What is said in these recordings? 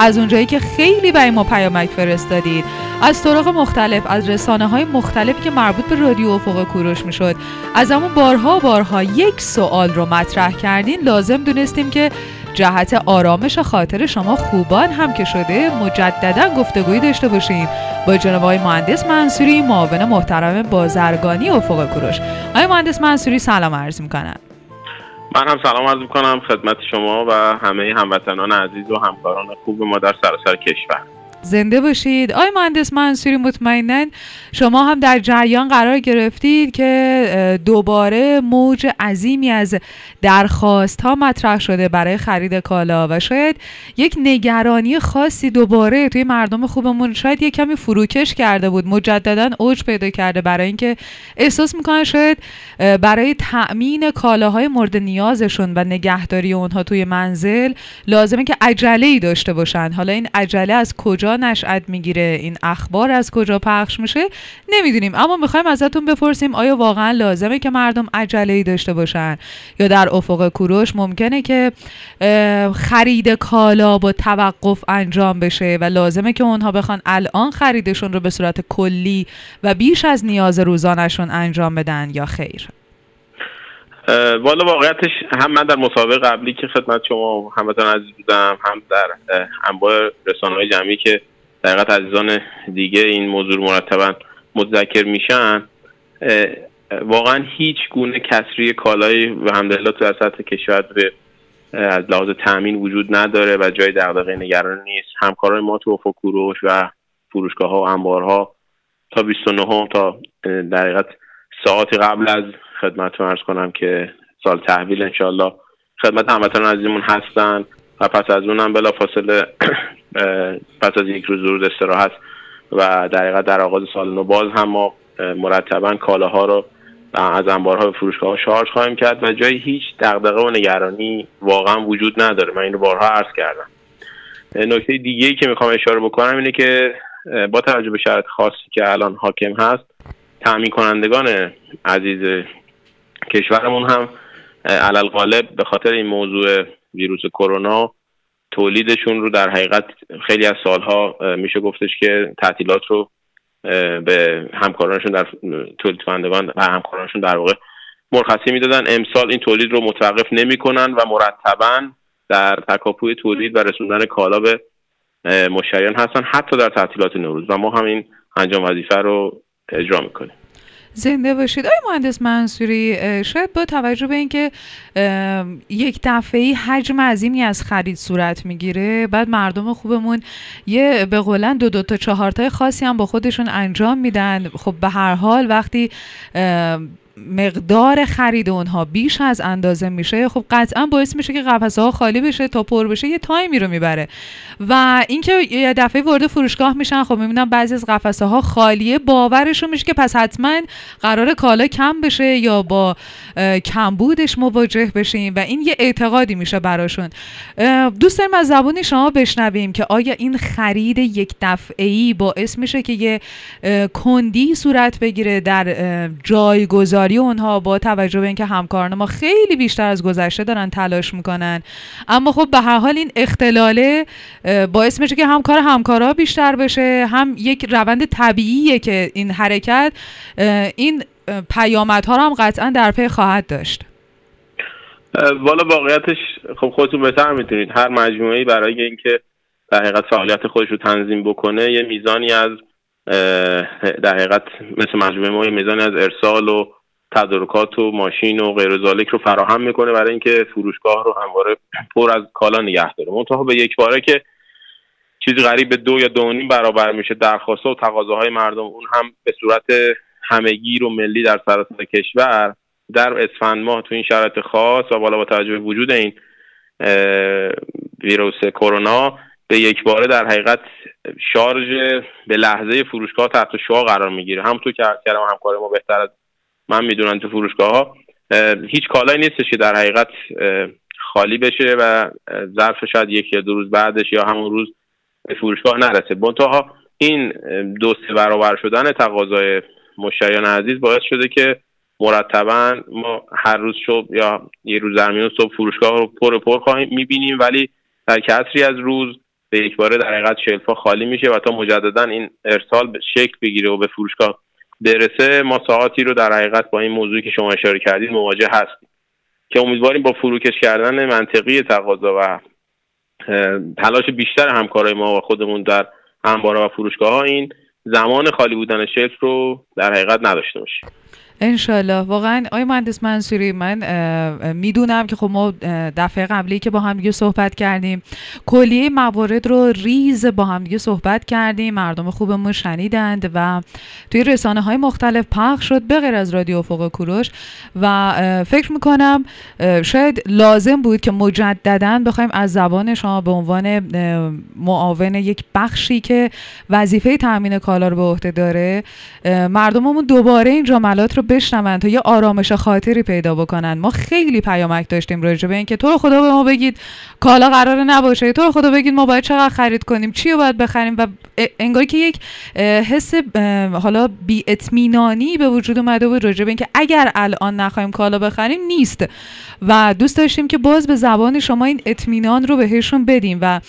از اونجایی که خیلی برای ما پیامک فرستادید. از طرق مختلف از رسانه های مختلفی که مربوط به رادیو افق کوروش می‌شد. از همون بارها بارها یک سوال رو مطرح کردین. لازم دونستیم که جهت آرامش خاطر شما خوبان هم که شده مجددا گفتگویی داشته باشیم با جناب آقای مهندس منصوری معاون محترم بازرگانی افق کوروش. آقای مهندس منصوری سلام عرض می‌کنم. من هم سلام عرض می‌کنم خدمت شما و همه هموطنان عزیز و همکاران خوب ما در سراسر کشور. زنده باشید. آی مهندس منصوری مطمئنا شما هم در جریان قرار گرفتید که دوباره موج عظیمی از درخواست ها مطرح شده برای خرید کالا و شاید یک نگرانی خاصی دوباره توی مردم خوبمون شاید یک کمی فروکش کرده بود. مجددا اوج پیدا کرده برای اینکه احساس می‌کنن شاید برای تأمین کالاهای مورد نیازشون و نگهداری اونها توی منزل لازمه که عجله ای داشته باشن. حالا این عجله از کجا نشأت می‌گیره. این اخبار از کجا پخش میشه؟ نمی‌دونیم. اما می‌خوایم ازتون بپرسیم آیا واقعا لازمه که مردم عجله ای داشته باشن؟ یا در افق کوروش ممکنه که خرید کالا با توقف انجام بشه و لازمه که اونها بخوان الان خریدشون رو به صورت کلی و بیش از نیاز روزانشون انجام بدن یا خیر؟ والا واقعیتش هم من در مسابقه قبلی که خدمت شما هموطن عزیز بودم هم در انواع رسانه های جمعی که دقیقت عزیزان دیگه این موضوع مرتبا متذکر میشن. واقعا هیچ گونه کسری کالایی و همدلله تو سطح کشور به از لحاظ تامین وجود نداره و جای دغدغه نگران نیست. همکارای ما تو افق کوروش و فروشگاه ها و انبارها تا 29 تا در ساعتی قبل از خدمتتون ارز کنم که سال تحویل انشالله خدمت هموطنان عزیزمون هستن. و پس از اونم بلا فاصله پس از یک روز روز استراحت و در در آغاز سال نو باز هم ما مرتبا کالاها رو از انبارها به فروشگاه شارژ خواهیم کرد و جای هیچ دغدغه و نگرانی واقعا وجود نداره. من اینو بارها عرض کردم. نکته دیگه که می‌خوام اشاره بکنم اینه که با توجه به شرط خاصی که الان حاکم هست تأمین کنندگان عزیز کشورمون هم علل غالب به خاطر این موضوع ویروس کرونا تولیدشون رو در حقیقت خیلی از سالها میشه گفتش که تعطیلات رو به همکارانشون در تولید کنندگان و همکارانشون در واقع مرخصی می‌دادن. امسال این تولید رو متوقف نمی‌کنن و مرتبا در تکاپوی تولید و رسوندن کالا به مشتریان هستن حتی در تعطیلات نوروز. و ما هم این انجام وظیفه رو اجرا می‌کنیم. زنده باشید. آقای مهندس منصوری شاید با توجه به اینکه یک دفعه حجم عظیمی از خرید صورت می‌گیره بعد مردم خوبمون یه به قولن دو دو تا چهار تای خاصی هم با خودشون انجام میدن. خب به هر حال وقتی مقدار خرید اونها بیش از اندازه میشه. خب قطعا باعث میشه که قفسه ها خالی بشه تا پر بشه یه تایمی رو می‌بره. و اینکه یه دفعه وارد فروشگاه میشن خب می‌بینن بعضی از قفسه ها خالیه باورشون میشه که پس حتما قرار کالا کم بشه یا با کمبودش مواجه بشیم و این یه اعتقادی میشه براشون. دوست داریم از زبون شما بشنویم که آیا این خرید یک دفعه ای باعث میشه که یه کندی صورت بگیره در جایگذاری اونها با توجه به اینکه همکاران ما خیلی بیشتر از گذشته دارن تلاش می‌کنن. اما خب به هر حال این اختلاله باعث میشه که هم کار همکارا بیشتر بشه. هم یک روند طبیعیه که این حرکت این پیامدها رو هم قطعا در پی خواهد داشت. والا واقعیتش خب خودتون بهتر می‌تونید هر مجموعه برای اینکه در حقیقت فعالیت خودش رو تنظیم بکنه یه میزانی از در حقیقت مثل مجموعه ما یه میزانی از ارسال و تدارکات و ماشین و غیر ذالک رو فراهم می‌کنه برای اینکه فروشگاه رو همواره پر از کالا نگه داره. منتها به یک باره که چیزی غریب به دو یا دو نیم برابر میشه درخواست و تقاضاهای مردم اون هم به صورت همگیر و ملی در سراسر کشور در اسفند ماه تو این شرایط خاص و بالا با توجه وجود این ویروس کرونا به یک باره در حقیقت شارژ به لحظه فروشگاه تحت شعا قرار می‌گیره. همونطور که کردم همکار ما بهتر از من می‌دونم تو فروشگاه ها هیچ کالایی نیستش که در حقیقت خالی بشه و ظرف شاید یک یا دو روز بعدش یا همون روز به فروشگاه نرسه. منتها این دو سه برابر شدن تقاضای مشتریان عزیز باعث شده که مرتبا ما هر روز صبح یا یه روز در صبح فروشگاه رو پر پر خواهیم می‌بینیم ولی در کسری از روز به یک باره در حقیقت شلفا خالی میشه و تا مجددا این ارسال شکل بگیره و به فروشگاه برسه ما ساعتی رو در حقیقت با این موضوعی که شما اشاره کردید مواجه هستیم. که امیدواریم با فروکش کردن منطقی تقاضا و تلاش بیشتر همکارای ما و خودمون در انبارها و فروشگاه ها این زمان خالی بودن شلف رو در حقیقت نداشته باشیم. انشالله واقعا آقای مهندس منصوری من می‌دونم که خب ما دفعه قبلی که با هم دیگه صحبت کردیم کلیه موارد رو ریز با هم دیگه صحبت کردیم. مردم خوبمون شنیدند و توی رسانه های مختلف پخش شد به غیر از رادیو افق کوروش و فکر می‌کنم شاید لازم بود که مجددا بخوایم از زبان شما به عنوان معاون یک بخشی که وظیفه تامین کالا رو به عهده داره مردممون دوباره این جملات رو بشنون تا یه آرامش خاطری پیدا بکنن. ما خیلی پیامک داشتیم راجع به اینکه تو رو خدا به ما بگید کالا قرار نباشه. تو رو خدا بگید ما باید چقدر خرید کنیم چی رو باید بخریم و انگاری که یک حس حالا بی اطمینانی به وجود اومده بود راجع به اینکه اگر الان نخوایم کالا بخریم نیست. و دوست داشتیم که باز به زبان شما این اطمینان رو بهشون بدیم و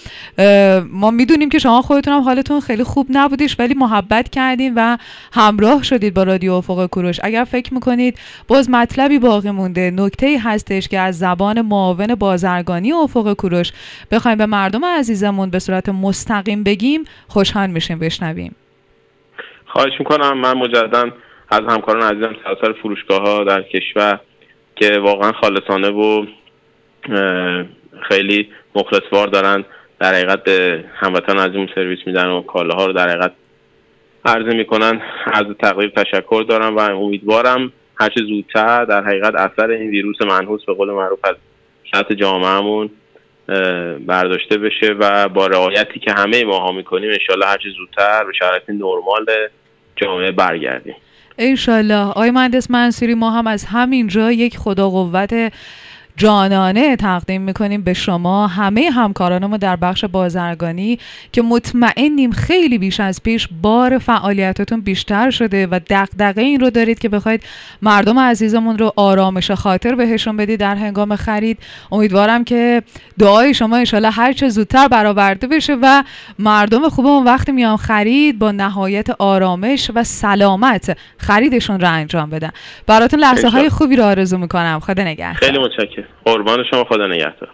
ما می‌دونیم که شما خودتون هم حالتون خیلی خوب نبودیش ولی محبت کردیم و همراه شدید با رادیو افق کوروش. اگر فکر می‌کنید باز مطلبی باقی مونده. نکته هستش که از زبان معاون بازرگانی افق کوروش بخوایم به مردم عزیزمون به صورت مستقیم بگیم خوشحال میشیم بشنویم. خواهش می‌کنم. من مجددا از همکاران عزیزم سراسر فروشگاه ها در کشور که واقعا خالصانه و خیلی مخلصوار دارن در حقیقت به هموطن عزیزمون سرویس میدن و کالاها رو در حقیقت عرضه می‌کنن. از تقریب تشکر دارم و امیدوارم هرچه زودتر در حقیقت اثر این ویروس منحوس به قول معروف از سطح جامعهمون برداشته بشه و با رعایتی که همه ماها می‌کنیم انشالله هرچه زودتر به شرایط نرمال جامعه برگردیم. انشالله آقای مهندس منصوری ما هم از همینجا یک خدا قوت جانانه تقدیم می‌کنیم به شما. همه همکارانمون در بخش بازرگانی که مطمئنیم خیلی بیش از پیش بار فعالیتتون بیشتر شده و دغدغه این رو دارید که بخواید مردم عزیزمون رو آرامش خاطر بهشون بدید در هنگام خرید. امیدوارم که دعای شما انشالله هر چه زودتر برآورده بشه و مردم خوبمون وقتی میان خرید با نهایت آرامش و سلامت خریدشون رو انجام بدن. براتون لحظه های خوبی رو آرزو می‌کنم. خدا نگهدار. خیلی متشکرم. قربان شما خدا نگهدار.